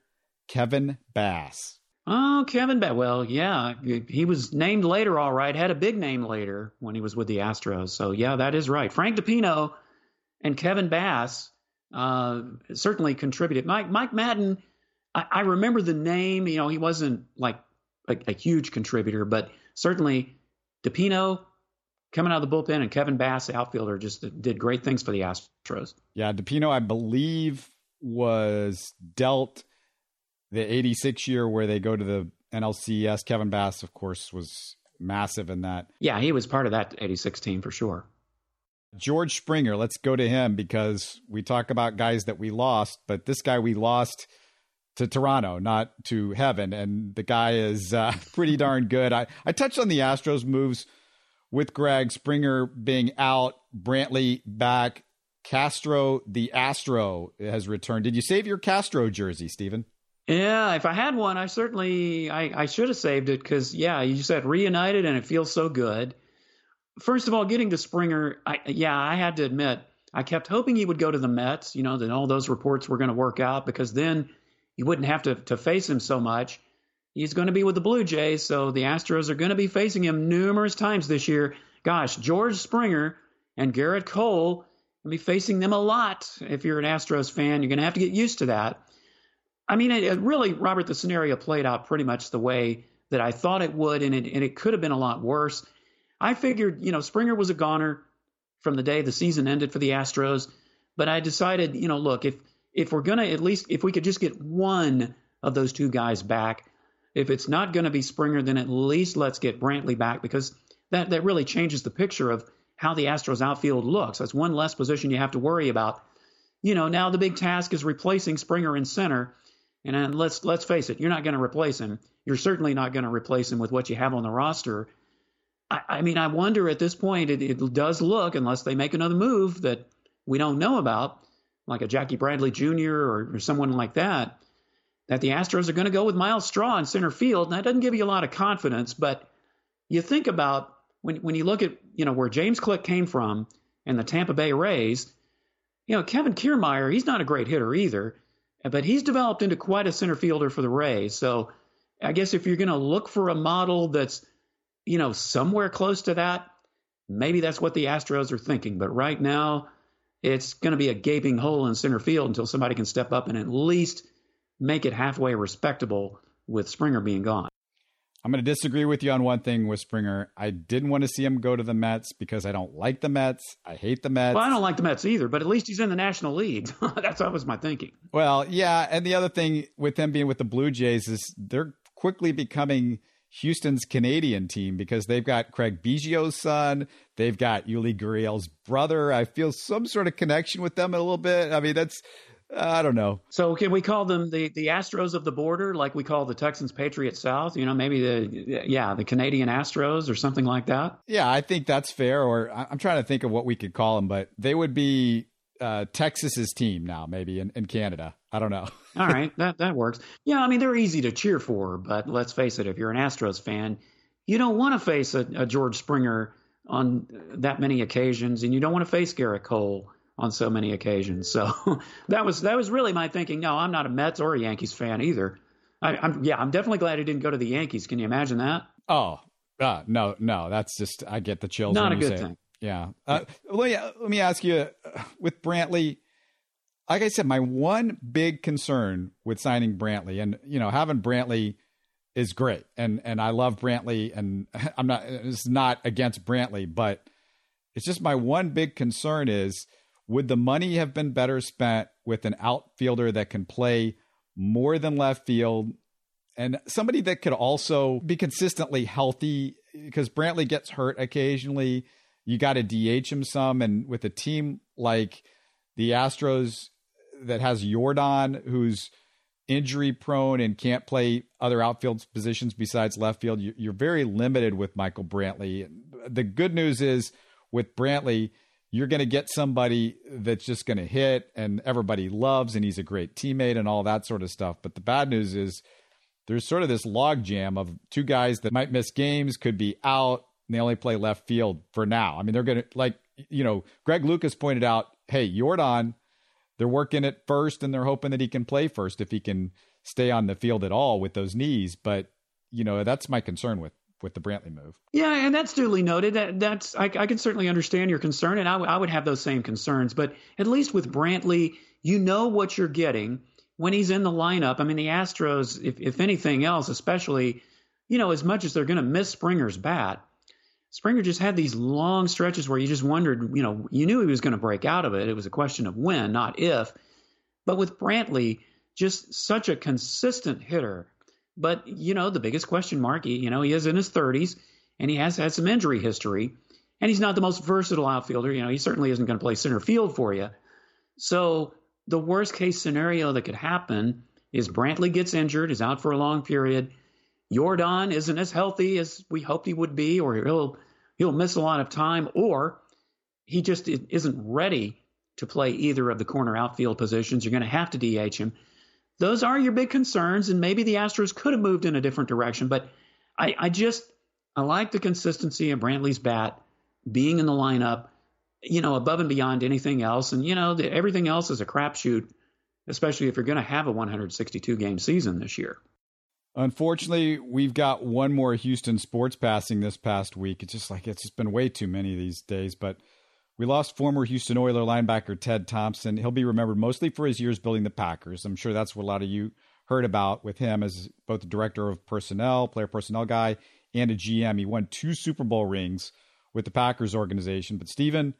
Kevin Bass. Oh, Kevin Bass. Well, yeah, he was named later, all right. Had a big name later when he was with the Astros. So, yeah, that is right. Frank DiPino and Kevin Bass uh, certainly contributed. Mike, Mike Madden, I, I, remember the name. You know, he wasn't like a, a huge contributor, but certainly DiPino coming out of the bullpen, and Kevin Bass, the outfielder, just did great things for the Astros. Yeah, DiPino, I believe, was dealt the 86 year where they go to the NLCS. Kevin Bass, of course, was massive in that. Yeah, he was part of that 86 team for sure. George Springer, let's go to him because we talk about guys that we lost, but this guy we lost to Toronto, not to heaven. And the guy is uh, *laughs* pretty darn good. I, I touched on the Astros moves with Greg Springer being out, Brantley back, Castro the Astro has returned. Did you save your Castro jersey, Stephen? Yeah, if I had one, I certainly I, I should have saved it because yeah, you said reunited and it feels so good. First of all, getting to Springer, I, yeah, I had to admit I kept hoping he would go to the Mets. You know that all those reports were going to work out because then you wouldn't have to to face him so much he's going to be with the Blue Jays, so the Astros are going to be facing him numerous times this year. Gosh, George Springer and Gerrit Cole will be facing them a lot. If you're an Astros fan, you're going to have to get used to that. I mean, it, it really, Robert, the scenario played out pretty much the way that I thought it would, and it, and it could have been a lot worse. I figured, you know, Springer was a goner from the day the season ended for the Astros, but I decided, you know, look, if if we're gonna at least if we could just get one of those two guys back, if it's not going to be Springer, then at least let's get Brantley back because that, that really changes the picture of how the Astros outfield looks. That's one less position you have to worry about. you know, now the big task is replacing Springer in center. And let's let's face it, you're not going to replace him. You're certainly not going to replace him with what you have on the roster. I, I mean, I wonder at this point, it, it does look, unless they make another move that we don't know about, like a Jackie Bradley Jr. or, or someone like that, that the Astros are going to go with Myles Straw in center field. And that doesn't give you a lot of confidence, but you think about when when you look at you know where James Click came from and the Tampa Bay Rays, you know Kevin Kiermaier, he's not a great hitter either, but he's developed into quite a center fielder for the Rays. So I guess if you're going to look for a model that's you know somewhere close to that, maybe that's what the Astros are thinking. But right now, it's going to be a gaping hole in center field until somebody can step up and at least make it halfway respectable with Springer being gone. I'm going to disagree with you on one thing with Springer. I didn't want to see him go to the Mets because I don't like the Mets. I hate the Mets. Well, I don't like the Mets either, but at least he's in the National League. *laughs* That's always my thinking. Well, yeah, and the other thing with him being with the Blue Jays is they're quickly becoming Houston's Canadian team because they've got Craig Biggio's son, they've got Yuli Gurriel's brother. I feel some sort of connection with them a little bit. I mean, that's I don't know. So can we call them the the Astros of the border, like we call the Texans Patriots South? You know, maybe the yeah the Canadian Astros or something like that. Yeah, I think that's fair. Or I'm trying to think of what we could call them, but they would be uh, Texas's team now, maybe in, in Canada. I don't know. *laughs* All right, that that works. Yeah, I mean they're easy to cheer for, but let's face it, if you're an Astros fan, you don't want to face a, a George Springer on that many occasions, and you don't want to face Gerrit Cole on so many occasions. So *laughs* that was that was really my thinking. No, I'm not a Mets or a Yankees fan either. I, am yeah, I'm definitely glad he didn't go to the Yankees. Can you imagine that? Oh, uh, no, no, that's just I get the chills. Not a good thing. It. Yeah. Uh, let me let me ask you uh, with Brantley. Like I said, my one big concern with signing Brantley, and you know, having Brantley is great, and and I love Brantley, and *laughs* I'm not it's not against Brantley, but it's just my one big concern is would the money have been better spent with an outfielder that can play more than left field and somebody that could also be consistently healthy? Because Brantley gets hurt occasionally. You got to DH him some. And with a team like the Astros that has Yordan, who's injury prone and can't play other outfield positions besides left field, you're very limited with Michael Brantley. The good news is with Brantley, you're going to get somebody that's just going to hit and everybody loves and he's a great teammate and all that sort of stuff. But the bad news is there's sort of this logjam of two guys that might miss games, could be out, and they only play left field for now. I mean, they're going to, like, you know, Greg Lucas pointed out, hey, Yordan, they're working at first and they're hoping that he can play first if he can stay on the field at all with those knees. But, you know, that's my concern with with the Brantley move. Yeah, and that's duly noted. That, that's I, I can certainly understand your concern, and I, w- I would have those same concerns. But at least with Brantley, you know what you're getting when he's in the lineup. I mean, the Astros, if, if anything else, especially, you know, as much as they're going to miss Springer's bat, Springer just had these long stretches where you just wondered, you know, you knew he was going to break out of it. It was a question of when, not if. But with Brantley, just such a consistent hitter but, you know, the biggest question mark, you know, he is in his 30s and he has had some injury history. And he's not the most versatile outfielder. You know, he certainly isn't going to play center field for you. So the worst case scenario that could happen is Brantley gets injured, is out for a long period. Yordan isn't as healthy as we hoped he would be, or he'll he'll miss a lot of time, or he just isn't ready to play either of the corner outfield positions. You're going to have to DH him those are your big concerns, and maybe the Astros could have moved in a different direction. But I, I just I like the consistency of Brantley's bat being in the lineup, you know, above and beyond anything else. And you know, the, everything else is a crapshoot, especially if you're going to have a 162 game season this year. Unfortunately, we've got one more Houston sports passing this past week. It's just like it's just been way too many these days, but we lost former Houston Oiler linebacker Ted Thompson. He'll be remembered mostly for his years building the Packers. I'm sure that's what a lot of you heard about with him as both the director of personnel, player personnel guy, and a GM. He won two Super Bowl rings with the Packers organization. But Stephen,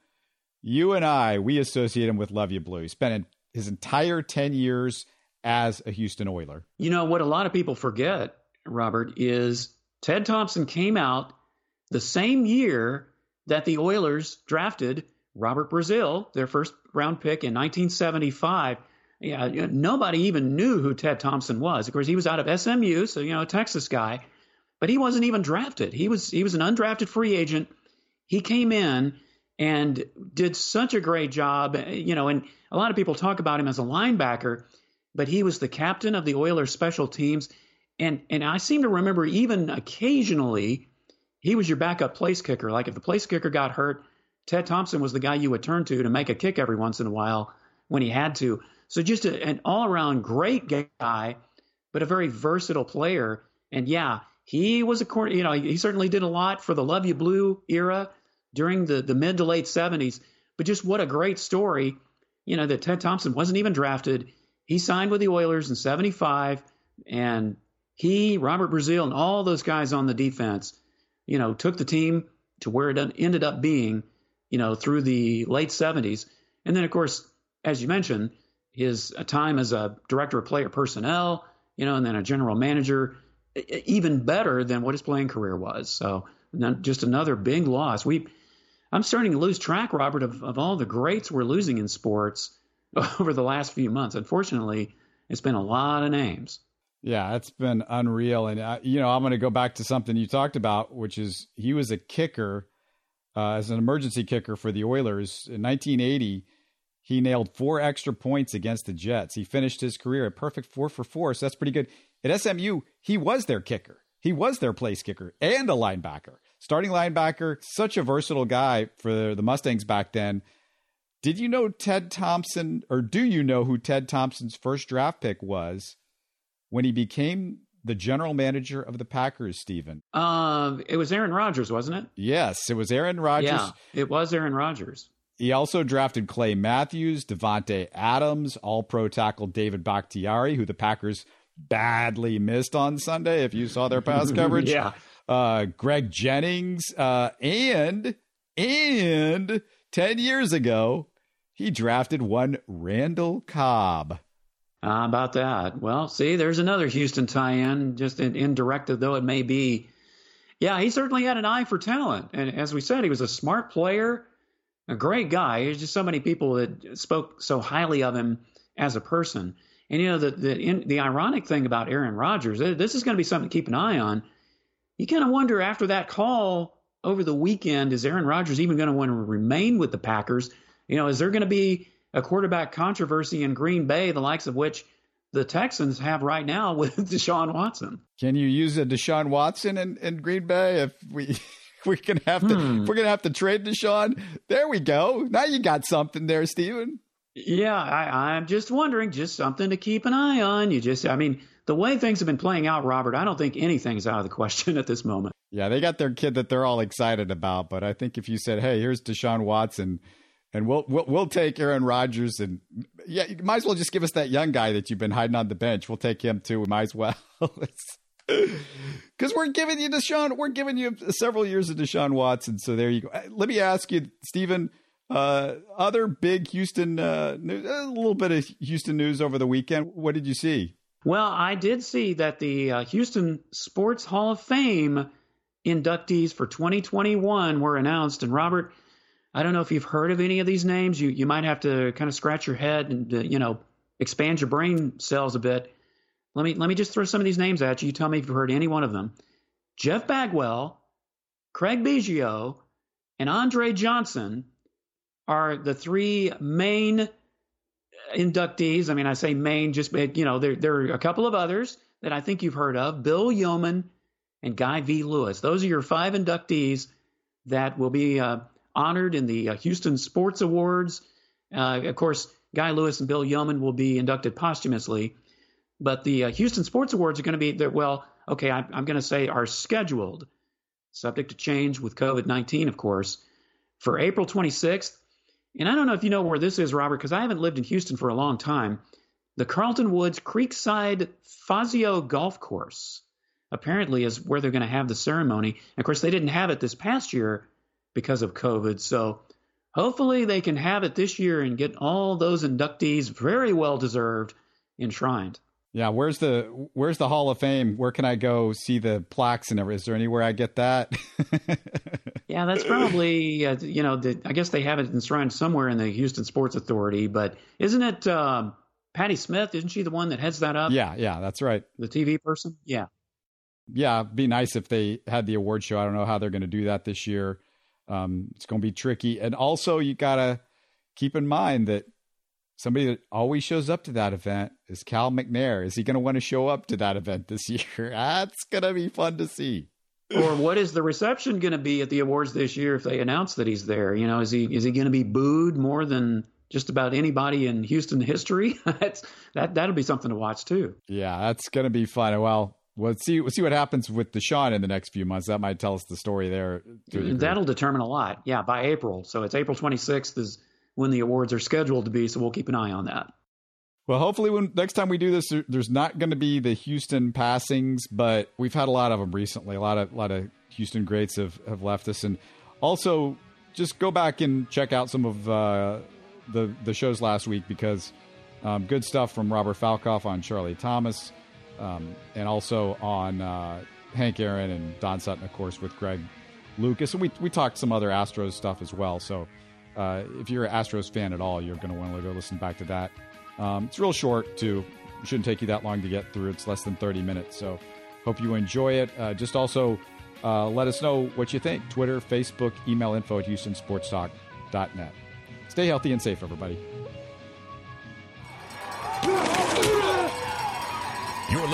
you and I, we associate him with Luv Ya Blue. He spent his entire 10 years as a Houston Oiler. You know, what a lot of people forget, Robert, is Ted Thompson came out the same year that the Oilers drafted Robert Brazile, their first round pick in 1975. Yeah, nobody even knew who Ted Thompson was. Of course, he was out of SMU, so you know, a Texas guy, but he wasn't even drafted. He was he was an undrafted free agent. He came in and did such a great job, you know, and a lot of people talk about him as a linebacker, but he was the captain of the Oilers special teams and and I seem to remember even occasionally he was your backup place kicker. Like if the place kicker got hurt, Ted Thompson was the guy you would turn to to make a kick every once in a while when he had to. So just a, an all around great guy, but a very versatile player. And yeah, he was a you know he certainly did a lot for the Luv Ya Blue era during the the mid to late 70s. But just what a great story, you know that Ted Thompson wasn't even drafted. He signed with the Oilers in 75 and he, Robert Brazile, and all those guys on the defense, you know, took the team to where it ended up being, you know, through the late 70s. And then, of course, as you mentioned, his uh, time as a director of player personnel, you know, and then a general manager, even better than what his playing career was. So just another big loss. We, I'm starting to lose track, Robert, of, of all the greats we're losing in sports *laughs* over the last few months. Unfortunately, it's been a lot of names. Yeah, it's been unreal. And, uh, you know, I'm going to go back to something you talked about, which is he was a kicker uh, as an emergency kicker for the Oilers. In 1980, he nailed four extra points against the Jets. He finished his career at perfect four for four, so that's pretty good. At SMU, he was their kicker. He was their place kicker and a linebacker. Starting linebacker, such a versatile guy for the Mustangs back then. Did you know Ted Thompson, or do you know who Ted Thompson's first draft pick was? when he became the general manager of the Packers, Stephen? Um, it was Aaron Rodgers, wasn't it? Yes, it was Aaron Rodgers. Yeah, it was Aaron Rodgers. He also drafted Clay Matthews, Davante Adams, all pro tackle David Bakhtiari, who the Packers badly missed on Sunday, if you saw their pass *laughs* coverage. yeah. Uh, Greg Jennings, uh, and, and 10 years ago, he drafted one Randall Cobb. How about that? Well, see, there's another Houston tie-in, just in, indirect though it may be. Yeah, he certainly had an eye for talent, and as we said, he was a smart player, a great guy. There's just so many people that spoke so highly of him as a person. And you know, the the in, the ironic thing about Aaron Rodgers, this is going to be something to keep an eye on. You kind of wonder after that call over the weekend, is Aaron Rodgers even going to want to remain with the Packers? You know, is there going to be a quarterback controversy in Green Bay, the likes of which the Texans have right now with *laughs* Deshaun Watson. Can you use a Deshaun Watson in, in Green Bay if we *laughs* we're gonna have to hmm. we're gonna have to trade Deshaun? There we go. Now you got something there, Stephen. Yeah, I, I'm just wondering, just something to keep an eye on. You just, I mean, the way things have been playing out, Robert, I don't think anything's out of the question *laughs* at this moment. Yeah, they got their kid that they're all excited about, but I think if you said, "Hey, here's Deshaun Watson," and we'll we'll we'll take Aaron Rodgers and yeah, you might as well just give us that young guy that you've been hiding on the bench. We'll take him too. We might as well. *laughs* Because *laughs* we're giving you Deshaun, we're giving you several years of Deshaun Watson. So there you go. Uh, let me ask you, Stephen. Uh, other big Houston uh, news, a little bit of Houston news over the weekend. What did you see? Well, I did see that the uh, Houston Sports Hall of Fame inductees for 2021 were announced. And Robert, I don't know if you've heard of any of these names. You you might have to kind of scratch your head and uh, you know expand your brain cells a bit. Let me let me just throw some of these names at you. You tell me if you've heard any one of them. Jeff Bagwell, Craig Biggio, and Andre Johnson are the three main inductees. I mean, I say main, just you know, there there are a couple of others that I think you've heard of. Bill Yeoman and Guy V. Lewis. Those are your five inductees that will be uh, honored in the uh, Houston Sports Awards. Uh, of course, Guy Lewis and Bill Yeoman will be inducted posthumously, but the uh, Houston Sports Awards are going to be there. Well, okay, I, I'm going to say are scheduled, subject to change with COVID 19, of course, for April 26th. And I don't know if you know where this is, Robert, because I haven't lived in Houston for a long time. The Carlton Woods Creekside Fazio Golf Course apparently is where they're going to have the ceremony. And of course, they didn't have it this past year because of COVID. So hopefully they can have it this year and get all those inductees very well deserved enshrined. Yeah, where's the where's the Hall of Fame? Where can I go see the plaques and everything? Is there anywhere I get that? *laughs* yeah, that's probably uh, you know the, I guess they have it enshrined somewhere in the Houston Sports Authority, but isn't it um, Patti Smith? Isn't she the one that heads that up? Yeah, yeah, that's right. The TV person. Yeah, yeah. It'd be nice if they had the award show. I don't know how they're going to do that this year. Um, it's going to be tricky, and also you gotta keep in mind that somebody that always shows up to that event is Cal McNair. Is he going to want to show up to that event this *laughs* year? That's going to be fun to see. or what is the reception going to be at the awards this year if they announce that he's there? You know, is he is he going to be booed more than just about anybody in Houston history? *laughs* that's that that'll be something to watch too. Yeah, that's going to be fun. Well, let's see we'll see what happens with Deshaun in the next few months. That might tell us the story there. That'll determine a lot. Yeah, by April. So it's April 26th is when the awards are scheduled to be. So we'll keep an eye on that. Well, hopefully, when next time we do this, there's not going to be the Houston passings, but we've had a lot of them recently. A lot of a lot of Houston greats have have left us, and also just go back and check out some of uh, the the shows last week because um, good stuff from Robert Falkoff on Charlie Thomas, um, and also on uh, Hank Aaron and Don Sutton, of course, with Greg Lucas, and we we talked some other Astros stuff as well. So uh, if you're an Astros fan at all, you're going to want to go listen back to that. Um, it's real short, too. It shouldn't take you that long to get through. It's less than 30 minutes. So hope you enjoy it. Uh, just also uh, let us know what you think. Twitter, Facebook, email info at houstonsportstalk.net. Stay healthy and safe, everybody.